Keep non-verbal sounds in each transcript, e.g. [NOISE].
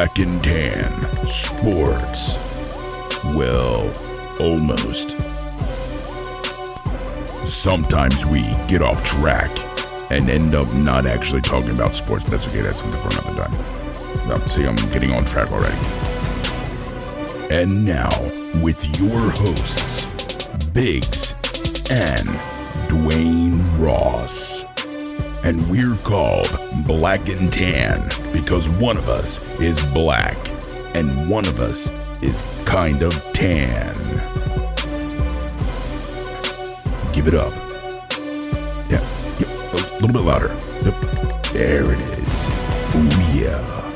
Black and Tan Sports. Well, almost. Sometimes we get off track and end up not actually talking about sports. That's okay, that's something for another time. Now, see, I'm getting on track already. And now, with your hosts, Biggs and Dwayne Ross. And we're called Black and Tan because one of us is black and one of us is kind of tan. Give it up. Yeah, a little bit louder. Yep. There it is. Oh, yeah.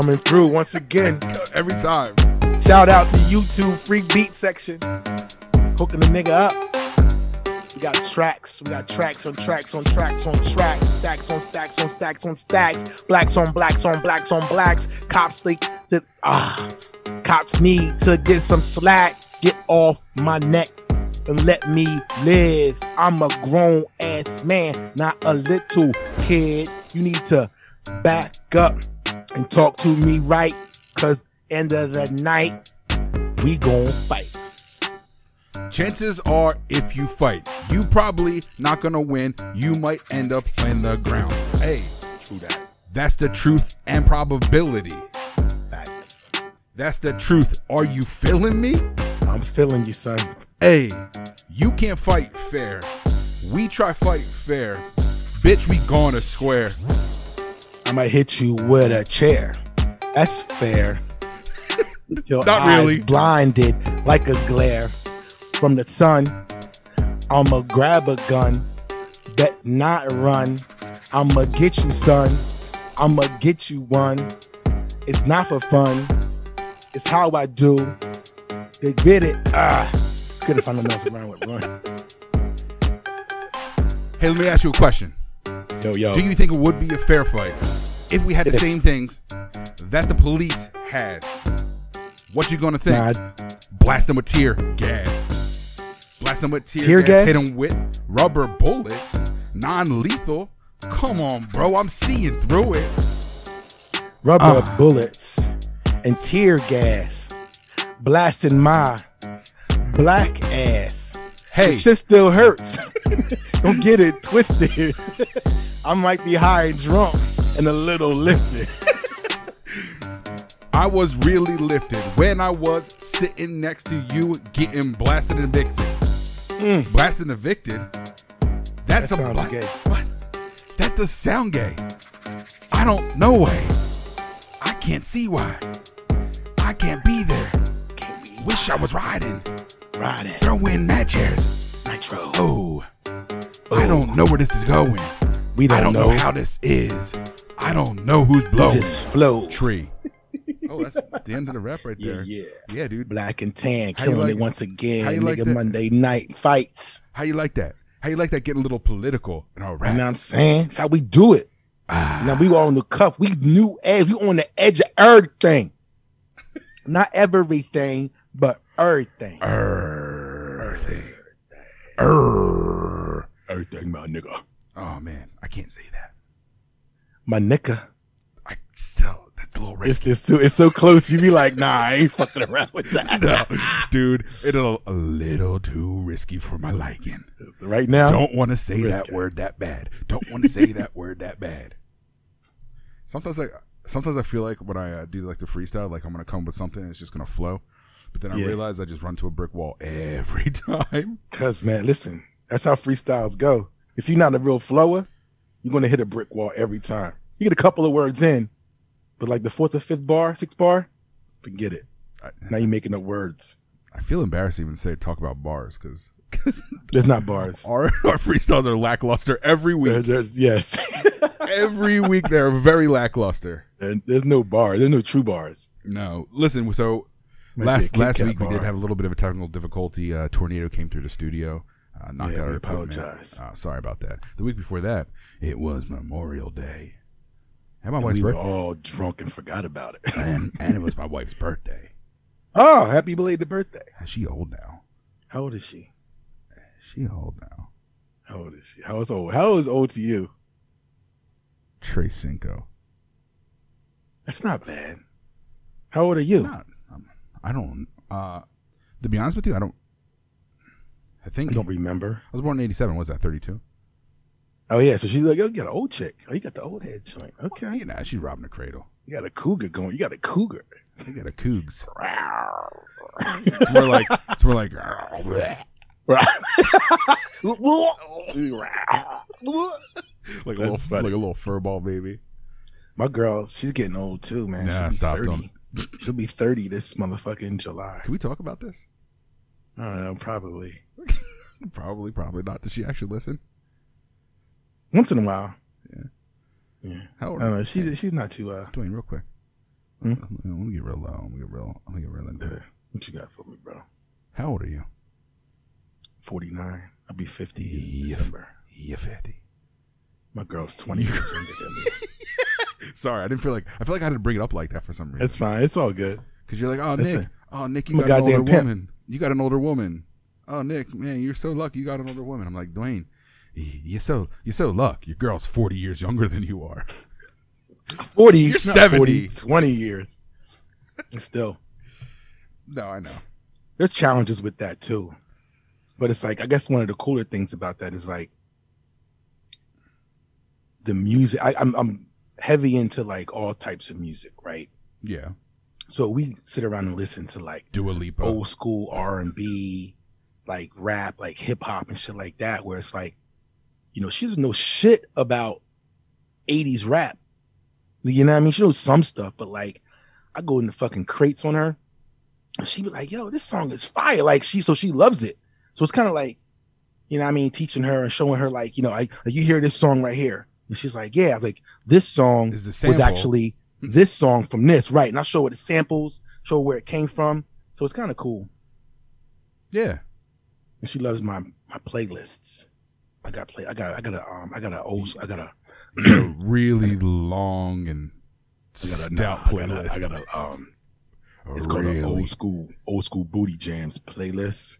Coming through once again. Every time. Shout out to YouTube free beat section. Hooking the nigga up. We got tracks. We got tracks on tracks on tracks on tracks. Stacks on stacks on stacks on stacks. Blacks on blacks on blacks on blacks. Cops think that ah cops need to get some slack. Get off my neck and let me live. I'm a grown ass man, not a little kid. You need to back up and talk to me right. Cause end of the night, we gon' fight. Chances are, if you fight, you probably not gonna win. You might end up in the ground. Hey, True that. that's the truth and probability. Facts. That's the truth. Are you feeling me? I'm feeling you, son. Hey, you can't fight fair. We try fight fair. Bitch, we gonna square. I might hit you with a chair. That's fair. [LAUGHS] Your Not eyes really. blinded like a glare from the sun. I'ma grab a gun, bet not run. I'ma get you, son. I'ma get you one. It's not for fun. It's how I do. They get it. Ah, couldn't find enough around with run. Hey, let me ask you a question. Yo, yo. Do you think it would be a fair fight if we had the [LAUGHS] same things that the police had? What you gonna think? Nah, Blast them with tear gas. Blast them with tear, Tear gas. gas? Hit them with rubber bullets. Non-lethal. Come on, bro. I'm seeing through it. rubber Ah. bullets and tear gas blasting my black ass. Hey, It shit still hurts. [LAUGHS] Don't get it twisted. [LAUGHS] I might be high and drunk and a little lifted. [LAUGHS] I was really lifted when I was sitting next to you getting blasted and evicted. Blasted and evicted? That's Mm. That a sounds gay. What? That does sound gay. I don't know why. I can't see why. I can't be there. Can't be Wish I was riding. Riding Throw in mad chairs. nitro. Oh, I don't know where this is going. we don't, I don't know. know. how this is. I don't know who's we blowing. just flow. Tree. [LAUGHS] Oh, that's the end of the rap right there. yeah. Yeah, dude. Black and tan, How killing like it it? once again. How you Nigga, like that? Monday night fights. How you like that? How you like that getting a little political in our rap. You know what I'm saying? That's how we do it. Ah, Now we were on the cuff. We knew edge. We on the edge of everything. Not everything, but everything. Earthy. Err. Everything, my nigga. Oh man, I can't say that. My nigga. I still that's a little It's risky. it's so, it's so close. You be like, nah, I ain't fucking around with that. [LAUGHS] No, dude, it's a, a little too risky for my liking. Right now, Don't want to say that word that bad. Don't want to say [LAUGHS] that word that bad. Sometimes I sometimes I feel like when I uh, do like the freestyle, like I'm gonna come with something, and it's just gonna flow. But then I Yeah. realize I just run to a brick wall every [LAUGHS] time. cause man, listen, that's how freestyles go. If you're not a real flower, you're gonna hit a brick wall every time. You get a couple of words in, but like the fourth or fifth bar, sixth bar, forget it. I, Now you're making up words. I feel embarrassed to even say talk about bars because There's [LAUGHS] not bars. our [LAUGHS] our freestyles are lackluster every week. yes. every week they're very lackluster. And there's no bars. There's no true bars. No, listen. So Might be a last last week we did have a little bit of a technical difficulty. Uh, tornado came through the studio, uh, knocked Yeah, out our apologize. Uh, sorry about that. The week before that, it was Memorial Day. And my And wife's we were birthday. all drunk and forgot about it. [LAUGHS] And, and it was my wife's birthday. oh, happy belated birthday! Is She old now. How old is she? She old now. How old is she? How is old? How is old to you? Trey Cinco. That's not bad. How old are you? Not, I don't. Uh, to be honest with you, I don't. I think I don't remember. I was born in '87. Was that 32? Oh yeah, so she's like, "Yo, you got an old chick. Oh, you got the old head joint. Okay, You know, she's robbing the cradle. you got a cougar going. You got a cougar." You got a cougs. It's more like [LAUGHS] it's more like. [LAUGHS] Like a That's little, funny. like a little furball baby. My girl, she's getting old too, man. Nah, be stop, 30. [LAUGHS] She'll be 30 this motherfucking July. Can we talk about this? I don't know, probably. [LAUGHS] Probably, probably not. Does she actually listen? Once in a while. Yeah. Yeah. How old I are don't know. you? She, she's not too, uh, Dwayne, real quick. Hmm? Let me get real low. Let me get real. Let me get real into it. what you got for me, bro? How old are you? 49. I'll be 50 in Yeah. December. You fifty. My girl's 20 years younger than me. [LAUGHS] Sorry, I didn't feel like I feel like I had to bring it up like that for some reason. It's fine. It's all good. Because you're like, oh Listen, Nick, oh Nick, you I'm got an older pimp. woman. You got an older woman. Oh Nick, man, you're so lucky. You got an older woman. I'm like Dwayne, you're so you're so lucky. Your girl's 40 years younger than you are. [LAUGHS] 40. You're not 70. 20 years. Still. No, I know. there's challenges with that too. But it's like I guess one of the cooler things about that is like the music. I, I'm I'm heavy into like all types of music, right? Yeah, So we sit around and listen to like Dua Lipa. old school R and B, like rap, like hip hop and shit like that, where it's like, you know, she doesn't know shit about 80s rap. You know what I mean? She knows some stuff, but like I go in the fucking crates on her and she be like, yo, this song is fire. Like she so she loves it. So it's kind of like, you know what I mean, teaching her and showing her like, you know, I like you hear this song right here. And she's like, Yeah, I was like, this song Is the was actually this song from this, right? And I'll show her the samples, show where it came from. So it's kind of cool. Yeah, And she loves my my playlists. I got play. I got. I got a. Um. I got a old. I got a. You got a really [CLEARS THROAT] long and I got a. stout nah, I got a- playlist. I got a. Um. A It's called an old school. Old school booty jams playlist.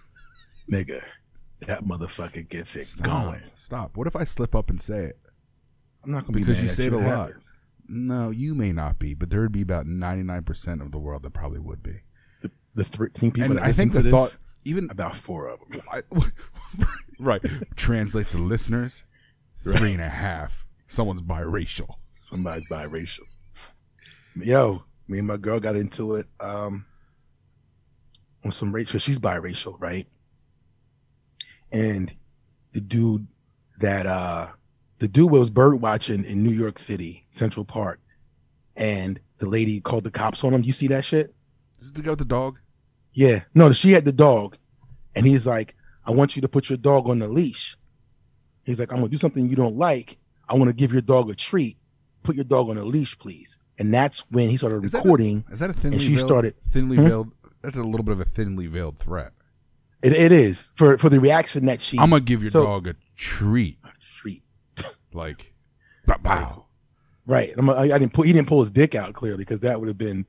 [LAUGHS] Nigga, that motherfucker gets it Stop. going. Stop. What if I slip up and say it? I'm not gonna be Because mad you at say it a lot. happens. No, you may not be, but there would be about 99% of the world that probably would be. The, the 13 people and that I think the listen to this, thought, even about four of them. I, [LAUGHS] right, translates to listeners three and a half. Someone's biracial. Somebody's biracial. Yo, me and my girl got into it um on some racial. She's biracial, right? And the dude that uh the dude was bird watching in New York City, Central Park, and the lady called the cops on him. You see that shit? This is the guy with the dog. Yeah. No, she had the dog, and he's like, I want you to put your dog on the leash. He's like, I'm gonna do something you don't like. I want to give your dog a treat. Put your dog on a leash, please. And that's when he started Is that a- recording. Is that a thinly she veiled? started- thinly Hmm? veiled. That's a little bit of a thinly veiled threat. It, it is for for the reaction that she. I'm gonna give your So- dog a treat, treat. [LAUGHS] like bow, bow. Right. I'm, I, I didn't pull. He didn't pull his dick out clearly because that would have been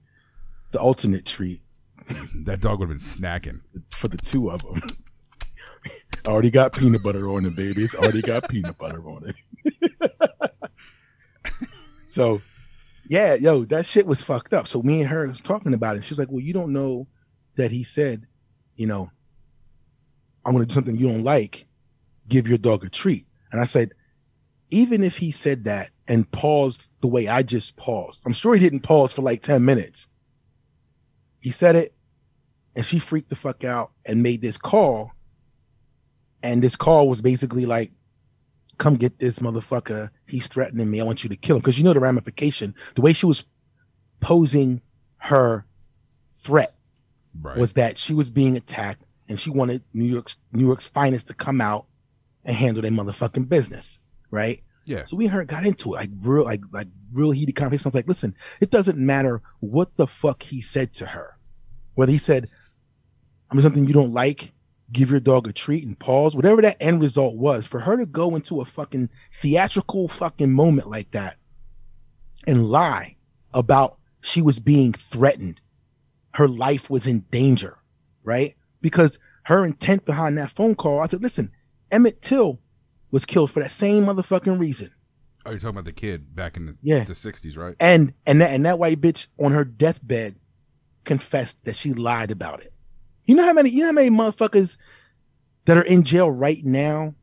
the ultimate treat [LAUGHS] That dog would have been snacking. for the two of them. [LAUGHS] already got peanut butter on it, baby. It's already got peanut butter on it. so, yeah, yo, that shit was fucked up. So me and her was talking about it. She's like, "Well, you don't know that he said, you know, I'm going to do something you don't like. Give your dog a treat." And I said, even if he said that and paused the way I just paused, I'm sure he didn't pause for like 10 minutes. He said it, and she freaked the fuck out and made this call. And this call was basically like, come get this motherfucker. He's threatening me. I want you to kill him. Because you know the ramification. The way she was posing her threat Right. was that she was being attacked and she wanted New York's New York's finest to come out and handle their motherfucking business. Right. yeah. So we and her got into it, like real, like like real heated conversation. I was like, listen, it doesn't matter what the fuck he said to her, whether he said, "I mean something you don't like, give your dog a treat and pause," whatever that end result was, for her to go into a fucking theatrical fucking moment like that, and lie about she was being threatened. Her life was in danger, right? Because her intent behind that phone call, I said, listen, Emmett Till was killed for that same motherfucking reason. Oh, you're talking about the kid back in the, Yeah. the 60s, right? And and that and that white bitch on her deathbed confessed that she lied about it. You know how many you know how many motherfuckers that are in jail right now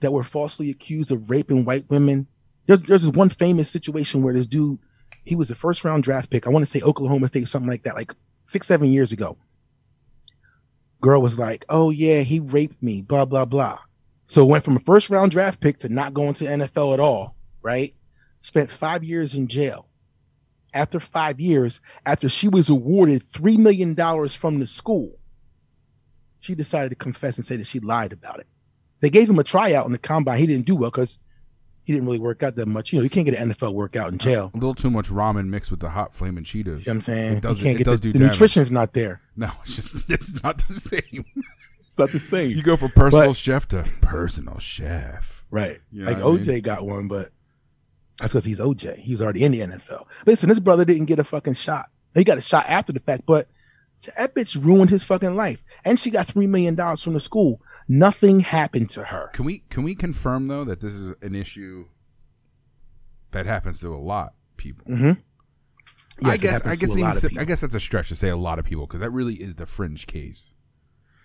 that were falsely accused of raping white women? There's there's this one famous situation where this dude, he was a first round draft pick. I want to say Oklahoma State, something like that, like six, seven years ago. Girl was like, Oh yeah, he raped me, blah, blah, blah. So went from a first round draft pick to not going to NFL at all, right? Spent five years in jail. After five years, after she was awarded $3 million from the school, she decided to confess and say that she lied about it. They gave him a tryout in the combine. He didn't do well because he didn't really work out that much. You know, you can't get an NFL workout in jail. A little too much ramen mixed with the hot flaming Cheetos. You know what I'm saying? It does, you can't it get does the, do the damage. nutrition's not there. No, it's just [LAUGHS] it's not the same. [LAUGHS] It's not the same. You go from personal But- chef to personal chef. Right. You know like I mean? OJ got one, but that's because he's OJ. He was already in the NFL. Listen, this brother didn't get a fucking shot. He got a shot after the fact, but that bitch ruined his fucking life. And she got three million dollars from the school. Nothing happened to her. Can we can we confirm though that this is an issue that happens to a lot of people? Mm-hmm. I Yes, it guess I guess even si-. I guess that's a stretch to say a lot of people because that really is the fringe case.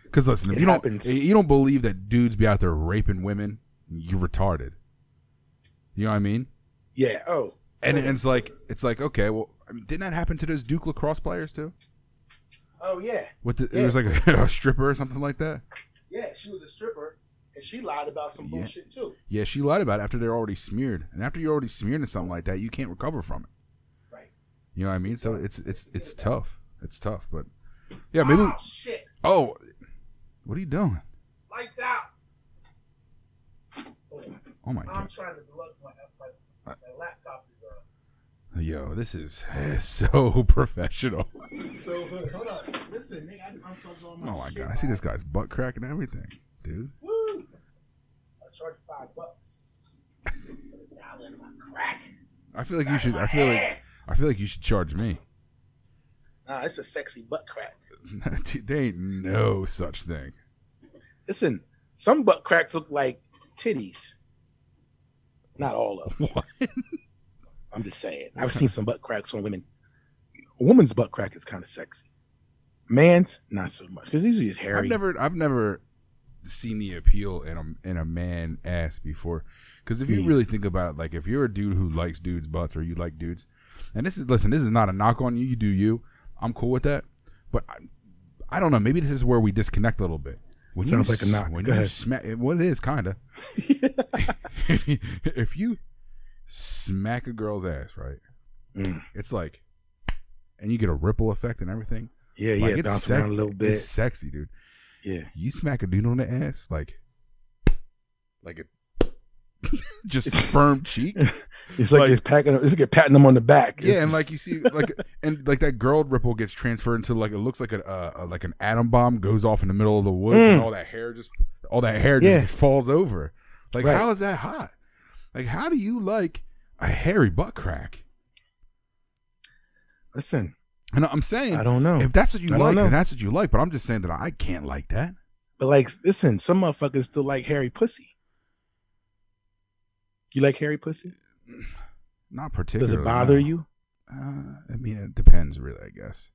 Because listen, if It you happens. don't you don't believe that dudes be out there raping women, you're retarded. You know what I mean? Yeah. Oh. And, and it's like it's like okay, well, I mean, didn't that happen to those Duke lacrosse players too? Oh yeah. What the, Yeah. it was like a, [LAUGHS] a stripper or something like that. Yeah. She was a stripper, and she lied about some Yeah. bullshit too. Yeah, she lied about it after they're already smeared, and after you're already smeared in something like that, you can't recover from it. Right. You know what I mean? So it's it's it's tough. It's tough, but yeah, maybe. Oh shit! Oh, what are you doing? Lights out. Oh my god. I'm trying to look. My, my, my laptop. Yo, this is [LAUGHS] so professional. So hold on. Listen, nigga, I just unplugged all my Oh my shit, god, I see this guy's butt crack and everything, dude. Woo! I charge five bucks. Dollar in my crack. I feel like you should. I feel like I feel like you should charge me. Nah, it's a sexy butt crack. [LAUGHS] Dude, there ain't no such thing. Listen, some butt cracks look like titties. Not all of them. [LAUGHS] What? I'm just saying. I've seen some butt cracks on women. A woman's butt crack is kind of sexy. Man's not so much because usually it's hairy. I've never I've never seen the appeal in a in a man ass before. Because if you Me. really think about it, like if you're a dude who likes dudes' butts or you like dudes, and this is listen, this is not a knock on you. You do you. I'm cool with that. But I, I don't know. Maybe this is where we disconnect a little bit. When Sounds you like a knock. When Go you ahead. smack, well, it is kind of. [LAUGHS] [LAUGHS] if you smack a girl's ass, right? Mm. It's like, and you get a ripple effect and everything. yeah, Like, yeah, it's bounce sec- around a little bit. It's sexy, dude. Yeah, You smack a dude on the ass, like, like a [LAUGHS] just [LAUGHS] firm cheek. it's like, Like- it's packing. It's like you're patting them on the back. Yeah, and like you see, like, [LAUGHS] and like that girl ripple gets transferred into like it looks like a uh, like an atom bomb goes off in the middle of the woods, and Mm. all that hair just all that hair Yeah. just falls over. Like, Right. how is that hot? Like, how do you like a hairy butt crack? listen, And I'm saying, I don't know. if that's what you I like, that's what you like. But I'm just saying that I can't like that. But like, listen, some motherfuckers still like hairy pussy. You like hairy pussy? Not particularly. Does it bother no. you? Uh, I mean, it depends, really. I guess.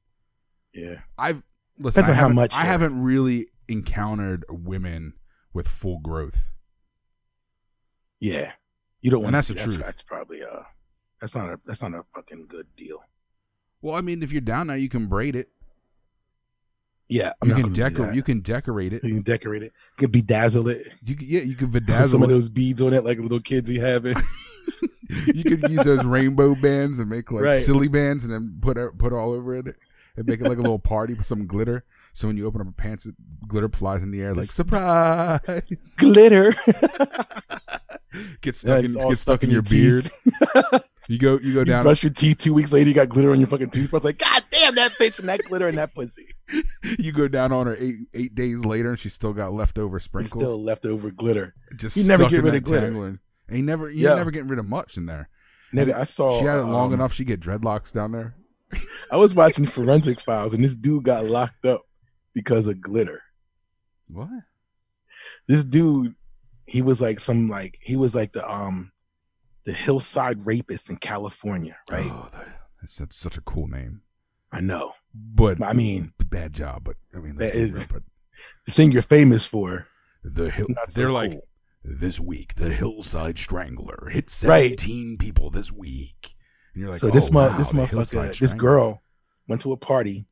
Yeah. I've listen. Depends I on how much I haven't really encountered women with full growth. Yeah. You don't And want that's the see that's, truth. that's probably a. that's not a that's not a fucking good deal. Well, I mean, if you're down there, you can braid it. Yeah, I'm You can decorate. You can decorate it. You can decorate it. You can bedazzle it. You can, yeah, you can [LAUGHS] bedazzle some bedazzle of those beads on it, like little kids he having. [LAUGHS] [LAUGHS] You could use those rainbow bands and make like Right. silly bands, and then put put all over it and make it like a little party with some glitter. So when you open up your pants, it, glitter flies in the air like surprise. [LAUGHS] Glitter. [LAUGHS] Get stuck it's in all get stuck in your teeth. beard. [LAUGHS] You go you go You down. brush your teeth two weeks later, you got glitter on your fucking toothbrush. Like, God damn that bitch and that glitter and that pussy. You go down on her eight eight days later, and she's still got leftover It's sprinkles. still leftover glitter. just you never get rid of glitter. tangling. And you never you're Yeah. never getting rid of much in there. I saw. she had it long um, enough. She get dreadlocks down there. I was watching Forensic Files, and this dude got locked up because of glitter. What? This dude, he was like some like he was like the um the hillside rapist in California, right? Oh, that's, that's such a cool name. I know. But I mean, bad job. But I mean, that's That is- but the thing you're famous for. the hill. So they're like cool. this week. The Hillside Strangler hit Right. seventeen people this week. And you're like, so this oh, mo- wow, this the motherfucker, this girl went to a party.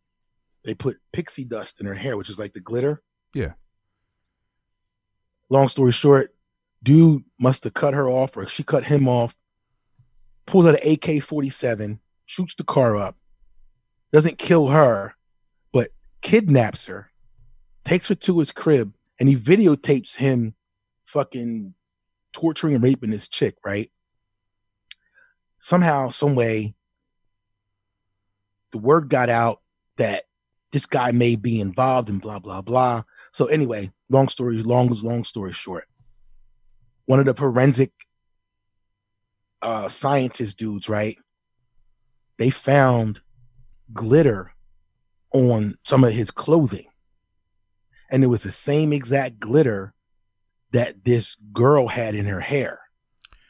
They put pixie dust in her hair, which is like the glitter. Yeah. Long story short, dude must have cut her off, or she cut him off. Pulls out an AK forty seven, shoots the car up, doesn't kill her, but kidnaps her, takes her to his crib, and he videotapes him fucking torturing and raping this chick, right? Somehow, some way, the word got out that this guy may be involved and blah blah blah. So anyway, long story long long story short, one of the forensic uh scientist dudes, right? They found glitter on some of his clothing. And it was the same exact glitter that this girl had in her hair.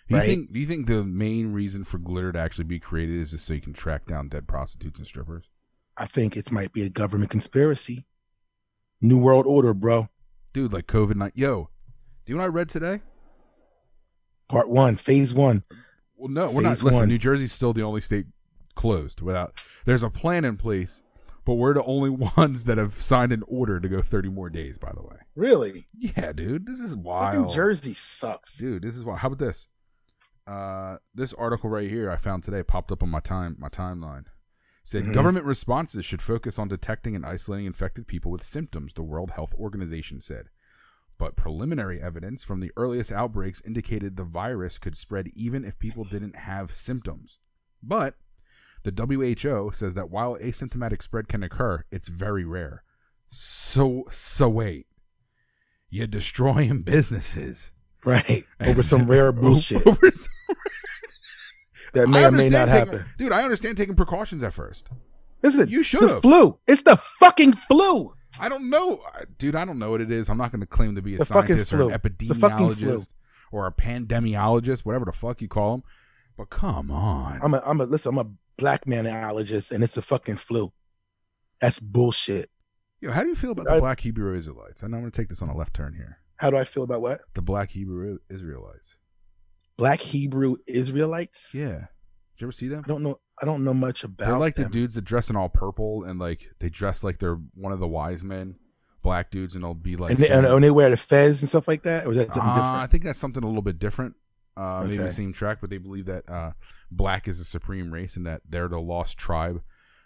Do you right? think? Do you think the main reason for glitter to actually be created is just so you can track down dead prostitutes and strippers? I think it might be a government conspiracy. New World Order, bro. Dude, like COVID night. Yo, do you know what I read today? Part one, phase one. Well, no, we're not. Listen, one. New Jersey's still the only state closed without. There's a plan in place, but we're the only [LAUGHS] ones that have signed an order to go 30 more days. By the way, Really? yeah, dude, this is wild. Jersey sucks. dude, this is wild. How about this? Uh, this article right here I found today popped up on my time my timeline. Said Mhm. government responses should focus on detecting and isolating infected people with symptoms. The World Health Organization said. But preliminary evidence from the earliest outbreaks indicated the virus could spread even if people didn't have symptoms. But the WHO says that while asymptomatic spread can occur, it's very rare. So so wait. You're destroying [LAUGHS] businesses. Right. Over some rare [LAUGHS] bullshit Over some- that may or may not taking- happen. Dude, I understand taking precautions at first. Listen, You should've. flu. It's the fucking flu. I don't know, dude. I don't know what it is. I'm not going to claim to be a The scientist or an flu. It's the fucking flu. epidemiologist or a pandemiologist, whatever the fuck you call them. But come on, I'm a I'm a listen, I'm a black manologist and it's a fucking flu. That's bullshit. yo, how do you feel about the I- Black Hebrew Israelites? And I'm going to take this on a left turn here. How do I feel about what? The Black Hebrew Israelites. Black Hebrew Israelites? Yeah, did you ever see them? I don't know I don't know much about They're like them. the dudes that dress in all purple and like they dress like they're one of the wise men, black dudes, and they'll be like. and they, and, they wear the fez and stuff like that? Or is that something Uh, I think that's something a little bit different. Uh, Maybe the same track, but they believe that uh, black is the supreme race and that they're the lost tribe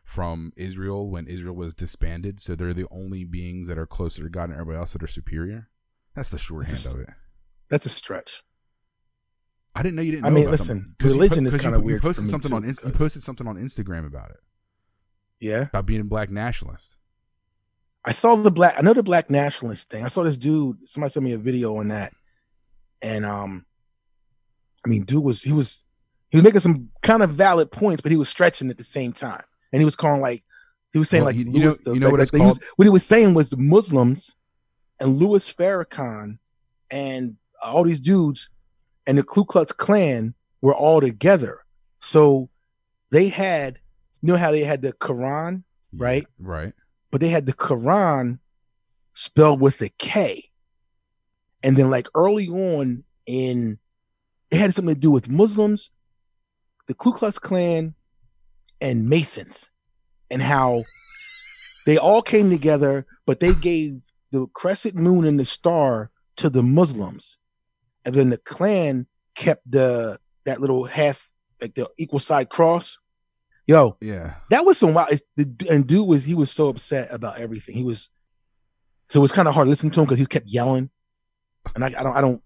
from Israel when Israel was disbanded. So they're the only beings that are closer to God and everybody else that are superior. That's the shorthand of it. That's a stretch. I didn't know you didn't. I mean, listen. 'Cause you religion po- is 'cause kinda You weird for posted me something too, on Inst- you 'cause- posted something on Instagram about it Yeah. about being a black nationalist. I saw the black. I know the black nationalist thing. I saw this dude. Somebody sent me a video on that, and um, I mean, dude was he was he was making some kind of valid points, but he was stretching at the same time, and he was calling like he was saying Well, like you- you know- the- you know like- what it's like he was- what he was saying was the Muslims and Louis Farrakhan and all these dudes and the Ku Klux Klan were all together, so they had you know how they had the Quran Right. Yeah, right. but they had the Quran spelled with a K. And then, like early on in, it had something to do with Muslims, the Ku Klux Klan, and Masons, and how they all came together, but they gave the crescent moon and the star to the Muslims, and then the Klan kept the that little half like the equal side cross. Yo, Yeah. that was some wild. The and dude was he was so upset about everything. He was so it was kind of hard to listen to him because he kept yelling, and I, I don't I don't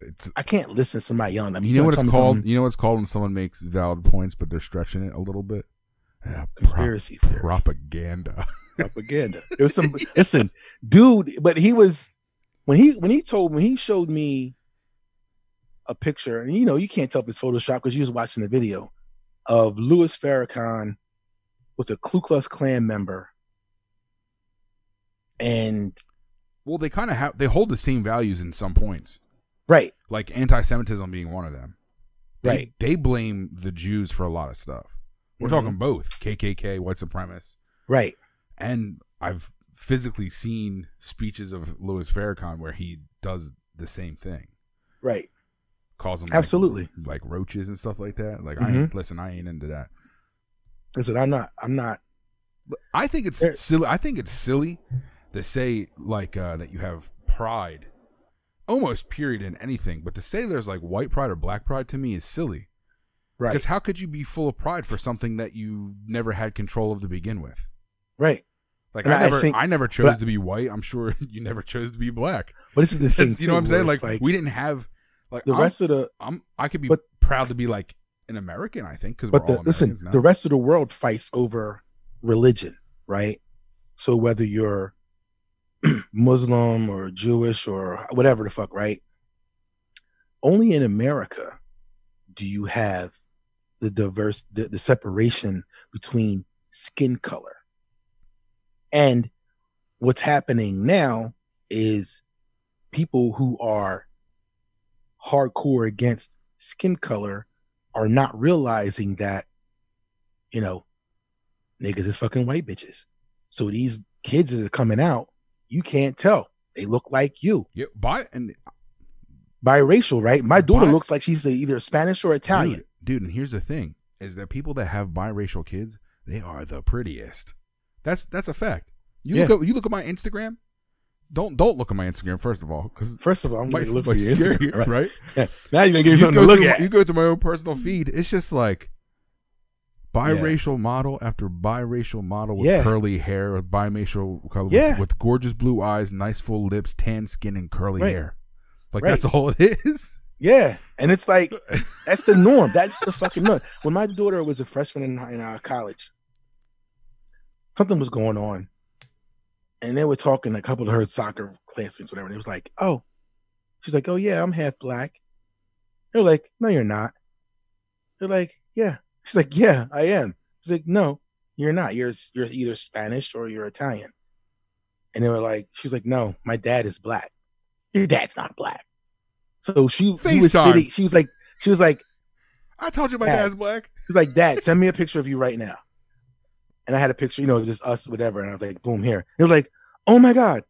It's I can't listen to somebody yelling. I mean, you know what it's called? something- You know what it's called when someone makes valid points, but they're stretching it a little bit. Yeah, Conspiracy theory. propaganda. [LAUGHS] propaganda. It was some listen, dude. But he was when he when he told when he showed me a picture, and you know you can't tell if it's Photoshop because you're just watching the video of Louis Farrakhan with a Ku Klux Klan member, and Well, they kind of have they hold the same values in some points, right, like anti-Semitism being one of them. They, Right. They blame the Jews for a lot of stuff. We're Mhm. talking both KKK, white supremacists, right, and I've physically seen speeches of Louis Farrakhan where he does the same thing. right. Calls them Absolutely. like, like roaches and stuff like that. Like I Mhm. ain't, listen, I ain't into that. Listen, I'm not. I'm not. I think it's There- silly. I think it's silly to say like uh, that you have pride, almost period in anything. But to say there's like white pride or black pride to me is silly. Right, Because how could you be full of pride for something that you never had control of to begin with? right. Like And I I never, think- I never chose but- to be white. I'm sure [LAUGHS] you never chose to be black. But this is the thing. you know what I'm saying? where Like, we didn't have like the I'm, rest of the I'm I could be but- proud to be like an American. I think because but we're the all listen, now. the rest of the world fights over religion, right? So whether you're [CLEARS THROAT] Muslim or Jewish or whatever the fuck, right? Only in America do you have the diverse the, the separation between skin color. And what's happening now is people who are hardcore against skin color are not realizing that, you know, niggas is fucking white bitches. So these kids that are coming out, you can't tell. They look like you. yeah, by and Biracial, right? My daughter Bi- looks like she's either Spanish or Italian. Dude, dude, and here's the thing: is that people that have biracial kids, they are the prettiest. That's that's a fact. You Yeah. look at you look at my Instagram. Don't don't look at my Instagram first of all, because First of all, I'm might, gonna look for your Instagram, right? right? [LAUGHS] Now you're gonna give me You something to look at. you go to my own personal feed. It's just like biracial model after biracial model with Yeah. curly hair, with biracial color, Yeah. with, with gorgeous blue eyes, nice full lips, tan skin, and curly Right. hair. Like Right. that's all it is. Yeah, and it's like [LAUGHS] that's the norm. That's the fucking norm. When my daughter was a freshman in, in uh, college, something was going on, and they were talking. A couple of her soccer classmates, whatever. And it was like, "Oh," she's like, "Oh yeah, I'm half black." They're like, "No, you're not." They're like, "Yeah." She's like, "Yeah, I am." She's like, "No, you're not. You're you're either Spanish or you're Italian." And they were like, "She was like, no, my dad is black. Your dad's not black." So she, was sitting. She was like, she was like, I told you my Yeah. dad's black. she was like, Dad, send me a picture of you right now. And I had a picture, you know, just us, whatever. And I was like, boom, here. It was like, oh my God,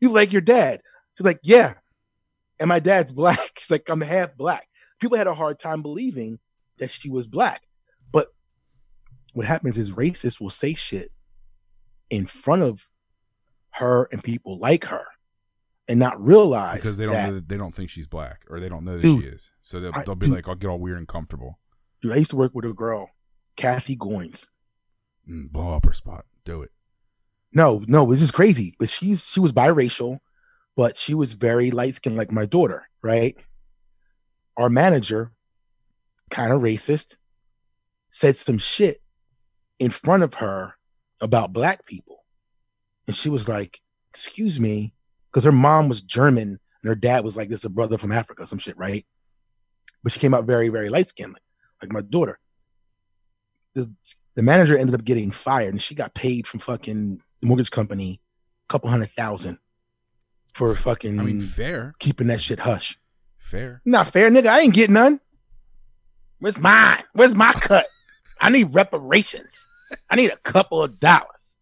you like your dad. She's like, yeah. And my dad's [LAUGHS] black. She's like, I'm half black. People had a hard time believing that she was black. But what happens is racists will say shit in front of her and people like her and not realize because they don't that, know that they don't think she's black or they don't know that Dude, she is. So they'll, they'll be dude. like, "I'll get all weird and comfortable." dude, I used to work with a girl, Kathy Goins. Mm, blow up her spot. Do it. No, no, this is crazy. But she's she was biracial, but she was very light skinned like my daughter, right? Our manager, kind of racist, said some shit in front of her about black people. And she was like, excuse me, because her mom was German and her dad was like this a brother from Africa, some shit, right? But she came out very, very light skinned, like, my daughter. The, the manager ended up getting fired and she got paid from fucking the mortgage company a couple hundred thousand for fucking I mean, fair, keeping that shit hush. fair. Not fair, nigga. I ain't getting none. Where's mine? Where's my cut? I need reparations. I need a couple of dollars.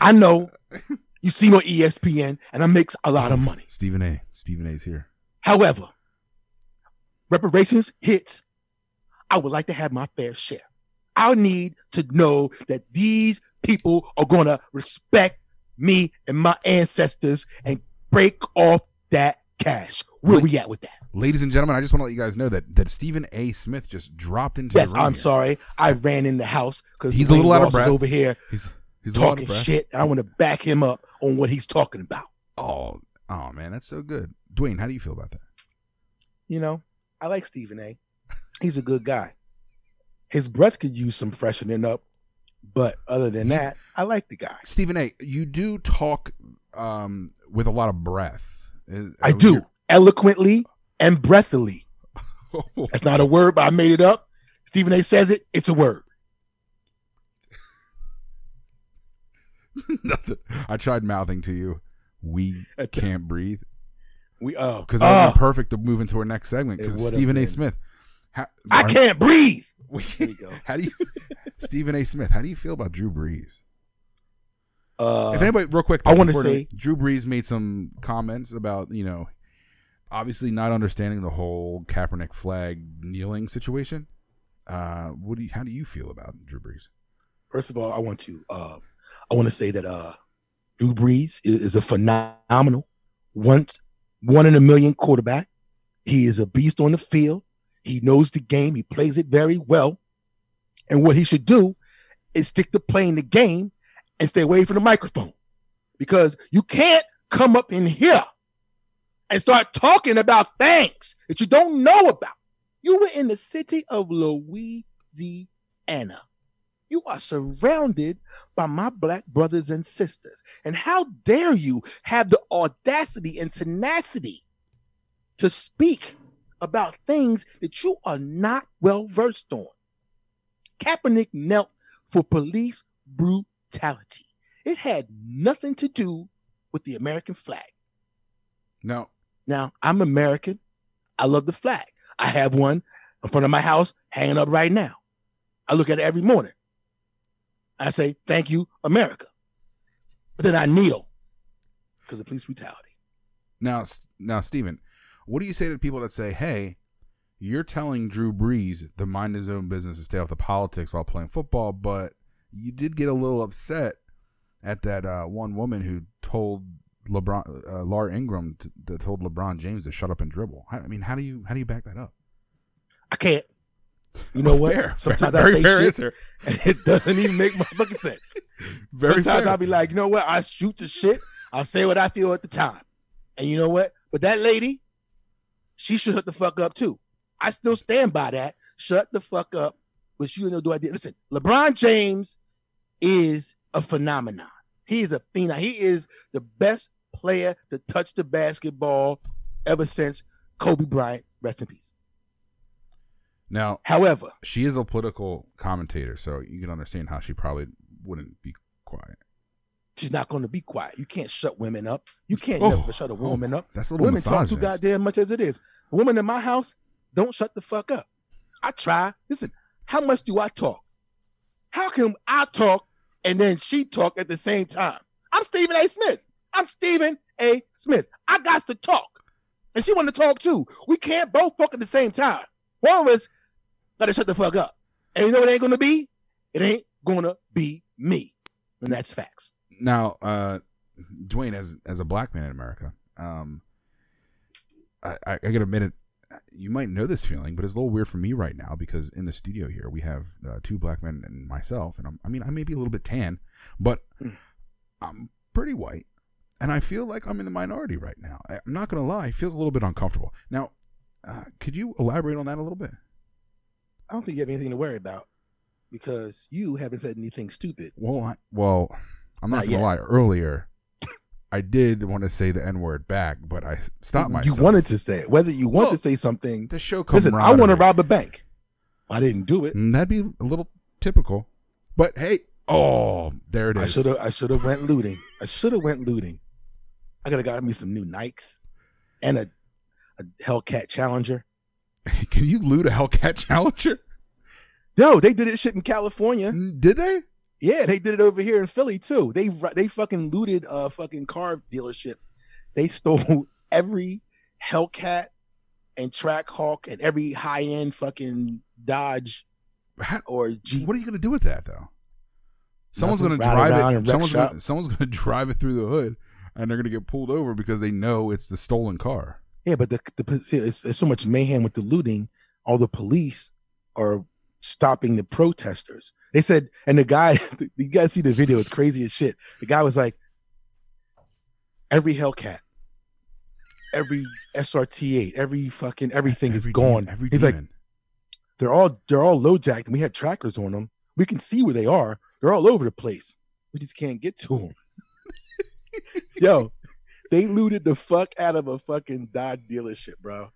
I know you see on ESPN and I make a lot of money. Stephen A. Stephen A's here. However, reparations hits. I would like to have my fair share. I need to know that these people are going to respect me and my ancestors and break off that cash. Where we at with that? Ladies and gentlemen, I just want to let you guys know that that Stephen A. Smith just dropped into Yes, the room I'm here. sorry. I ran in the house because He's a little out of breath. over here He's he's talking of breath. shit, and I want to back him up on what he's talking about. Oh, oh man, that's so good. Dwayne, how do you feel about that? You know, I like Stephen A. He's a good guy. His breath could use some freshening up, but other than that, I like the guy. Stephen A. You do talk um, with a lot of breath. I do, your- eloquently and breathily. That's not a [LAUGHS] word, but I made it up. Stephen A says it, it's a word. [LAUGHS] Nothing. I tried mouthing to you. We can't breathe We oh because that would oh, perfect to move into our next segment. Because Stephen A. Smith. How, I are- can't breathe. [LAUGHS] we- There you go. how do you, Stephen A. Smith? How do you feel about Drew Brees? Uh, if anybody, real quick, I wanna say- Drew Brees made some comments about you know, obviously not understanding the whole Kaepernick flag kneeling situation. Uh, what do you, how do you feel about Drew Brees? First of all, I want to uh I want to say that uh Drew Brees is, is a phenomenal once one in a million quarterback. He is a beast on the field. He knows the game. He plays it very well. And what he should do is stick to playing the game and stay away from the microphone. Because you can't come up in here and start talking about things that you don't know about. You were in the city of Louisiana. You are surrounded by my black brothers and sisters. And how dare you have the audacity and tenacity to speak about things that you are not well versed on? Kaepernick knelt for police brutality. It had nothing to do with the American flag. No, Now, I'm American. I love the flag. I have one in front of my house hanging up right now. I look at it every morning. I say, thank you, America. But then I kneel because of police brutality. Now, now, Stephen, what do you say to people that say, "Hey, you're telling Drew Brees to mind his own business and stay off the politics while playing football," but you did get a little upset at that uh, one woman who told LeBron, uh, Laura Ingraham, t- that told LeBron James to shut up and dribble. I mean, how do you how do you back that up? I can't. You [LAUGHS] know what? Fair, Sometimes fair, I say shit answer. and it doesn't even make fucking sense. [LAUGHS] Very Sometimes fair. I'll be like, you know what? I shoot the shit. I'll say what I feel at the time. And you know what? But that lady, she should shut the fuck up too. I still stand by that. Shut the fuck up. But you know, do I did listen, LeBron James is a phenomenon. He is a phenom. He is the best player to touch the basketball ever since Kobe Bryant. Rest in peace. now, However, she is a political commentator, so you can understand how she probably wouldn't be quiet. She's not going to be quiet. You can't shut women up. You can't Oh, never shut a oh, woman up. That's a little Women talk too goddamn much as it is. Women in my house don't shut the fuck up. I try. Listen, how much do I talk? How can I talk and then she talk at the same time? I'm Stephen A. Smith. I'm Stephen A. Smith. I got to talk. And she want to talk too. We can't both talk at the same time. One of us gotta shut the fuck up. And you know what it ain't gonna be? It ain't gonna be me. And that's facts. Now uh dwayne as as a black man in america um i i, I gotta admit it you might know this feeling but it's a little weird for me right now because in the studio here we have uh, two black men and myself and I'm, i mean i may be a little bit tan but Mm. i'm pretty white and i feel like i'm in the minority right now I- i'm not gonna lie it feels a little bit uncomfortable now uh, could you elaborate on that a little bit I don't think you have anything to worry about because you haven't said anything stupid. Well, I, well, I'm not, Not gonna yet. lie. Earlier, I did want to say the N word back, but I stopped myself. You wanted to say it. Whether you want Well, to say something, the show. listen, I want to rob a bank. I didn't do it. Mm, That'd be a little typical, but hey, oh, there it is. I should have. I should have went looting. I should have went looting. I gotta got me some new Nikes and a a Hellcat Challenger. [LAUGHS] Can you loot a Hellcat Challenger? No, they did this shit in California. Mm, Did they? Yeah, they did it over here in Philly too. They they fucking looted a fucking car dealership. They stole [LAUGHS] every Hellcat and Trackhawk and every high end fucking Dodge How, or Jeep. what are you gonna do with that though? Someone's Nothing. gonna drive it. Someone's gonna, someone's gonna [LAUGHS] drive it through the hood, and they're gonna get pulled over because they know it's the stolen car. Yeah, but the the see, it's, it's so much mayhem with the looting. All the police are stopping the protesters. They said, and the guy, [LAUGHS] you guys see the video? It's crazy as shit. The guy was like, every Hellcat, every SRT8, every fucking everything Every is gone. demon- Every He's like, they're all they're all LoJacked, and we had trackers on them. We can see where they are. They're all over the place. We just can't get to them. [LAUGHS] Yo, they looted the fuck out of a fucking Dodge dealership, bro,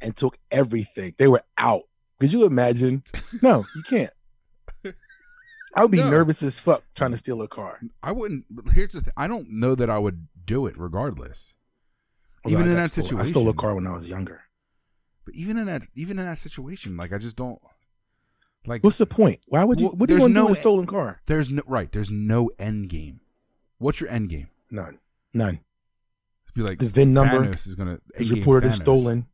and took everything. They were out. Could you imagine? No, you can't. I would be No. nervous as fuck trying to steal a car. I wouldn't. but Here's the thing. I don't know that I would do it regardless. Even I in that situation, I stole a car when I was younger. But even in that, even in that situation, like I just don't like. What's the point? Why would you? Well, what do you want to no do with a stolen car? There's no right. There's no end game. What's your end game? None. None. Be like The VIN number Thanos is gonna. Game reported as stolen.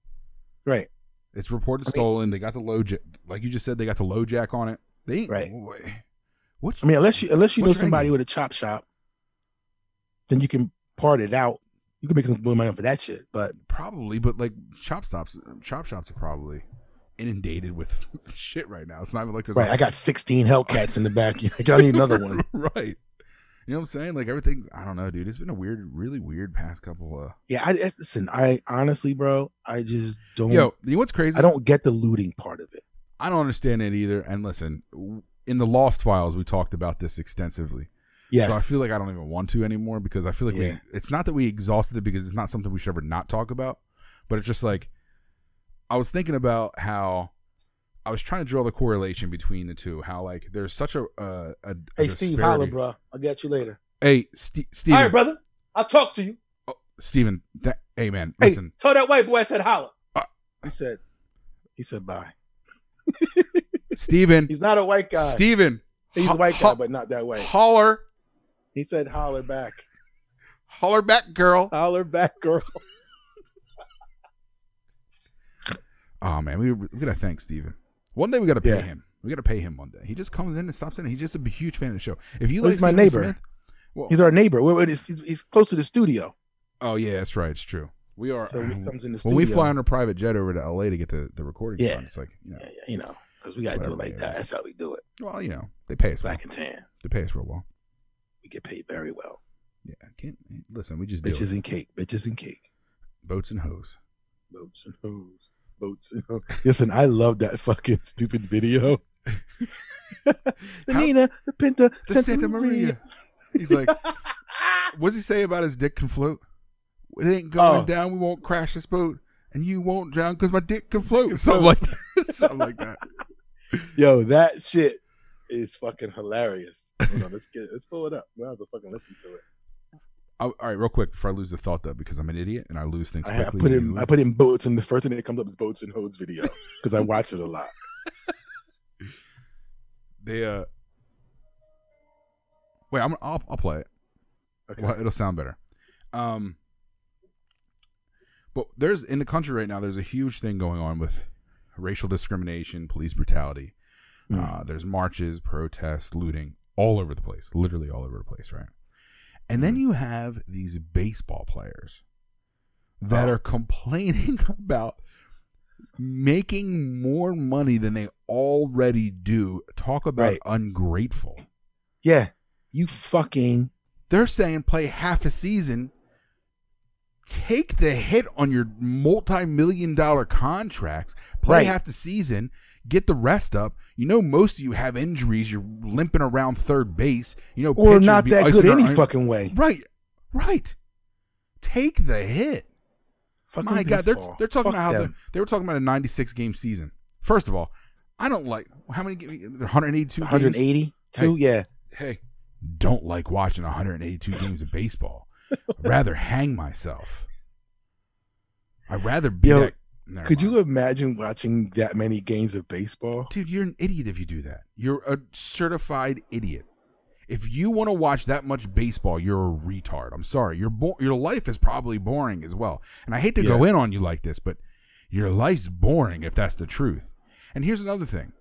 Right. It's reported I mean- stolen. They got the LoJack, like you just said. They got the LoJack on it. They ain't Right. Boy. I mean, unless you unless you know What's your end somebody with a chop shop, then you can part it out. You can make some money for that shit. But probably, but like chop stops, chop shops are probably inundated with [LAUGHS] shit right now. It's not even like there's right, a- I got 16 Hellcats in the back. [LAUGHS] I need another one. [LAUGHS] right. You know what I'm saying? Like everything's. I don't know, dude. It's been a weird, really weird past couple of. Yeah, I listen. I honestly, bro, I just don't. Yo, you know what's crazy? I don't get the looting part of it. I don't understand it either. And listen, in the Lost Files, we talked about this extensively. Yes, So I feel like I don't even want to anymore because I feel like Yeah. we. It's not that we exhausted it because it's not something we should ever not talk about, but it's just like I was thinking about how I was trying to draw the correlation between the two. How like there's such a a, a hey, Steve, holla, bro. I'll get you later. Hey, Ste Steven. All right, brother. I'll talk to you. Oh, Steven, that, hey man, Hey, listen. tell that white boy I said holla. Uh, he said, he said bye. [LAUGHS] Steven, He's not a white guy. Steven, He's ho- a white guy, ho- but not that way. holler, He said holler back. holler back, girl. Holler back, girl. [LAUGHS] Oh man, we we gotta thank Steven. One day we gotta pay Yeah. him. We gotta pay him one day. He just comes in and stops in. He's just a huge fan of the show. If you Well, like he's my neighbor. Smith, well, He's our neighbor. We're, he's, he's close to the studio. oh yeah, that's right. It's true. We are. So he uh, comes in the studio. when we fly on a private jet over to LA to get the the recording Yeah. done, it's like you know, yeah, you know, because we got to do it like that. That's how we do it. well, you know, they pay us well. Black and tan. They pay us real well. We get paid very well. Yeah, can't listen. We just do Bitches it. and cake. Bitches and cake. boats and hoes. Boats and hoes. Boats and hoes. Listen, I love that fucking [LAUGHS] stupid video. [LAUGHS] the How- Nina, the Pinta, The Santa Maria. He's like, [LAUGHS] what's he say about his dick can float? It ain't going Oh. down. We won't crash this boat, and you won't drown because my dick can float. Something like that. Something like that. Yo, that shit is fucking hilarious. Hold on, let's get let's pull it up. We'll have to fucking listen to it. All right, real quick before I lose the thought though, because I'm an idiot and I lose things I, I put in easily. I put in boats and the first thing that comes up is boats and hoes video because I watch it a lot. [LAUGHS] they uh. Wait, I'm. I'll, I'll play it. Okay. Well, it'll sound better. Um, but there's in the country right now. There's a huge thing going on with racial discrimination, police brutality. Mm. Uh, there's marches, protests, looting all over the place, literally all over the place, right? And then you have these baseball players that Oh. are [LAUGHS] complaining about making more money than they already do. Talk about Right. ungrateful. Yeah, you fucking They're saying play half a season, take the hit on your multi-million dollar contracts, play Right. half the season, get the rest up. You know, most of you have injuries. You're limping around third base. You know, or not that good any fucking way. Right, right. Take the hit. Fucking My God, they're they're talking Fuck about how the, they were talking about a 96 game season. First of all, I don't like how many ga- 182 games? 182. Yeah, hey, don't like watching 182 games of baseball. I'd rather hang myself. I'd rather be Yo, that. Never could mind. you imagine watching that many games of baseball? dude? You're an idiot if you do that. You're a certified idiot. If you want to watch that much baseball, you're a retard. I'm sorry. Your bo- your life is probably boring as well. And I hate to go in on you like this, but your life's boring if that's the truth. And here's another thing.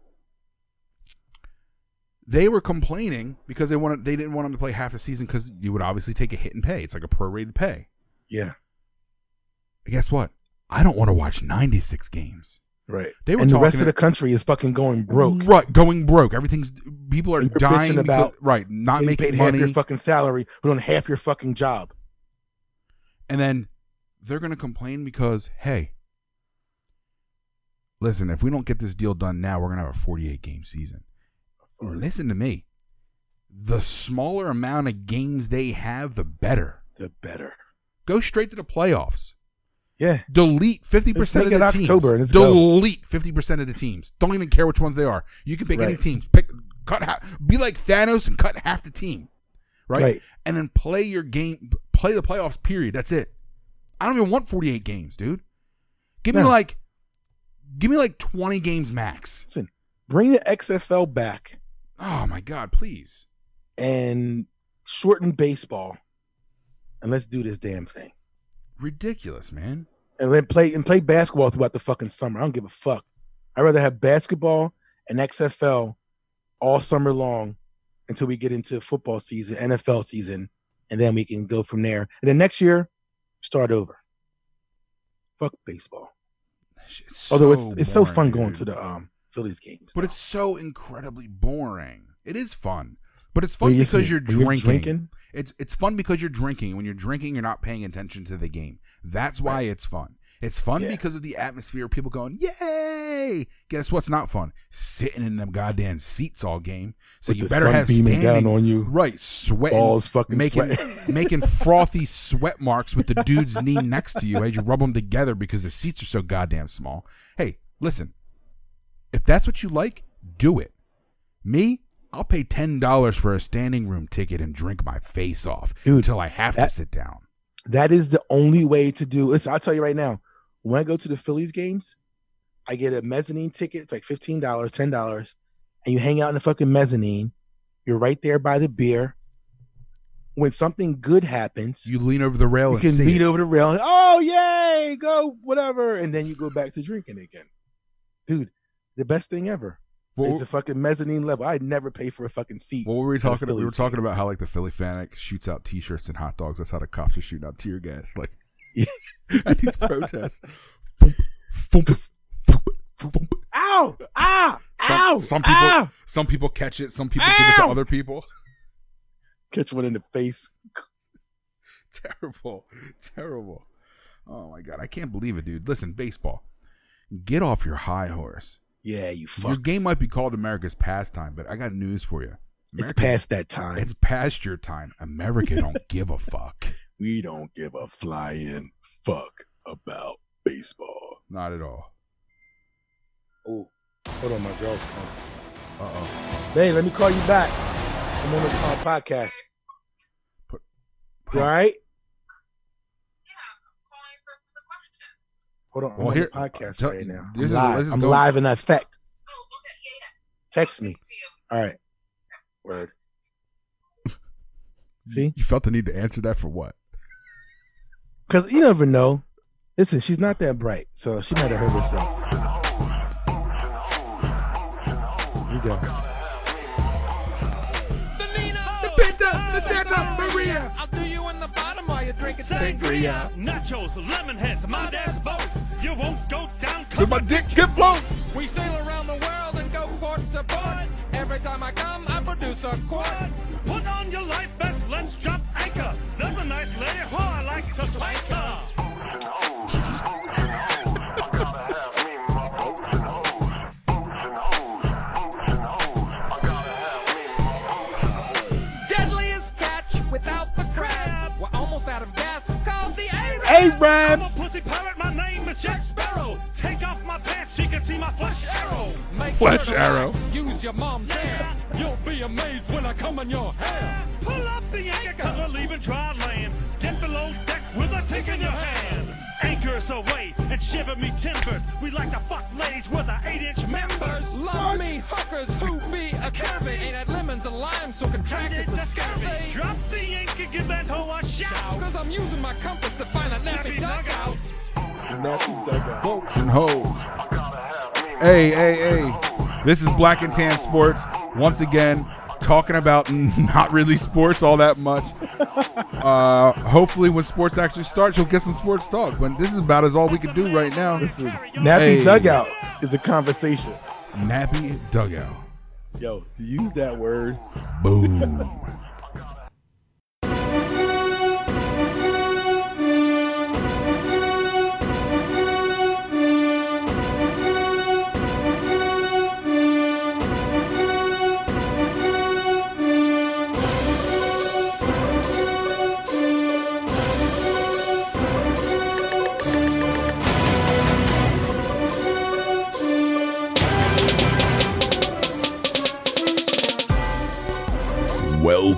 They were complaining because they wanted they didn't want them to play half the season because you would obviously take a hit and pay. It's like a prorated pay. Yeah, Guess what? I don't want to watch 96 games. right. They were and the rest of the country is fucking going broke. Right, going broke. Everything's people are dying about about right, not making paid half money. your fucking salary, but on half your fucking job. and then they're going to complain because hey listen if we don't get this deal done now we're going to have a 48 game season listen to me the smaller amount of games they have the better The better. Go straight to the playoffs. Yeah. Delete fifty percent of Let's the teams. October go. Delete fifty percent of the teams. Don't even care which ones they are. You can pick any teams. Pick cut half. Be like Thanos and cut half the team, right? Right. And then play your game. Play the playoffs. Period. That's it. I don't even want forty eight games, dude. Give me like, give me like twenty games max. Listen, bring the XFL back Oh my god, please. and shorten baseball, and let's do this damn thing. Ridiculous, man. And then play and play basketball throughout the fucking summer. I don't give a fuck. I'd rather have basketball and XFL all summer long until we get into football season, NFL season, and then we can go from there. And then next year, start over. Fuck baseball. It's Although so it's it's so boring, fun going to the um Phillies games. But though. it's so incredibly boring. It is fun, but it's fun because you're drinking. drinking, It's it's fun because you're drinking. When you're drinking, you're not paying attention to the game. That's why it's fun. It's fun Yeah. because of the atmosphere. People going, "Yay!" Guess what's not fun? Sitting in them goddamn seats all game. So With you better have beaming standing down on you. right? Sweating, Balls fucking making sweating. [LAUGHS] making frothy sweat marks with the dude's knee next to you as you rub them together because the seats are so goddamn small. Hey, listen, if that's what you like, do it. Me, I'll pay ten dollars for a standing room ticket and drink my face off Dude, until I have that- to sit down. that is the only way to do. Listen, I'll tell you right now. When I go to the Phillies games, I get a mezzanine ticket. It's like fifteen dollars, ten dollars, and you hang out in the fucking mezzanine. You're right there by the beer. When something good happens, You lean over the rail you and can see lean it. over the rail. Oh yay, go whatever, and then you go back to drinking again. Dude, the best thing ever. It's a fucking mezzanine level. I'd never pay for a fucking seat. what were we talking about? We were talking about how like the Phillie Phanatic shoots out T-shirts and hot dogs. That's how the cops are shooting out tear gas, like [LAUGHS] at these protests. Ow! Ah! Some, Ow! some people, Ah! some people catch it. Some people give it to other people. [LAUGHS] Catch one in the face. [LAUGHS] terrible, terrible. Oh my god, I can't believe it, dude. Listen, baseball. Get off your high horse. Yeah, you fuck. Your game might be called America's pastime, but I got news for you. It's past that time. It's past your time. America don't [LAUGHS] give a fuck. we don't give a flying fuck about baseball. Not at all. Oh, hold on, my girl's calling. Uh oh. Hey, let me call you back. I'm on the uh, podcast. Put- You all right? Hold on, I'm Well, on here- the podcast tell- right now. this is- I'm live, this is I'm going- live in effect. Text me. All right. Word. See? You felt the need to answer that for what? Because you never know. Listen, she's not that bright, so she might have heard herself. You we go. You're drinking Sangria. nachos, lemon heads, my dad's boat. You won't go down Cause my dick can float. We sail around the world and go port to port. Every time I come, I produce a quart. Put on your life vest, let's drop anchor. There's a nice lady who I like to swank her. Off my pants, she can see my flesh arrow. Make Fletch sure arrow. Use your mom's hair. You'll be amazed when I come in your hair. Pull up the anchor, cause we're leaving dry land. Get below deck with a tick in your hand. Anchors away and shiver me timbers. We like to fuck ladies with our eight inch members. Love me hookers who be a curvy. Ain't had lemons and limes so contracted Did the the scurvy. scurvy. Drop the anchor, give that hoe a shout. Cause I'm using my compass to find a nappy Nappy dugout. Nasty dugout. Boats and hoes. Hey, hey, hey. This is Black and Tan Sports. Once again, talking about [LAUGHS] not really sports all that much. [LAUGHS] Uh, hopefully, when sports actually starts, you'll get some sports talk. But this is about as all we can do right now. Listen, Nappy Hey. dugout is a conversation. Nappy dugout. Yo, to use that word, Boom. [LAUGHS]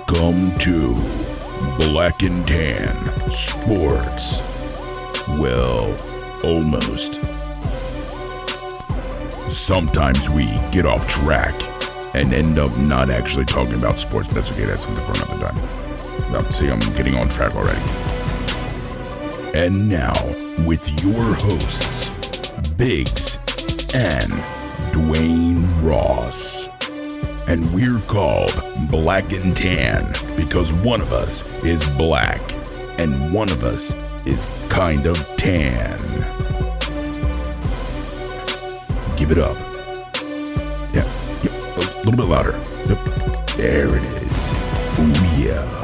Welcome to Black and Tan Sports. Well, almost. Sometimes we get off track and end up not actually talking about sports. That's okay, that's something for another time. See, I'm getting on track already. And now, with your hosts, Biggs and Dwayne Ross. And we're called Black and Tan because one of us is black and one of us is kind of tan. Give it up. Yeah, yeah, a little bit louder. Yep. There it is. Oh yeah.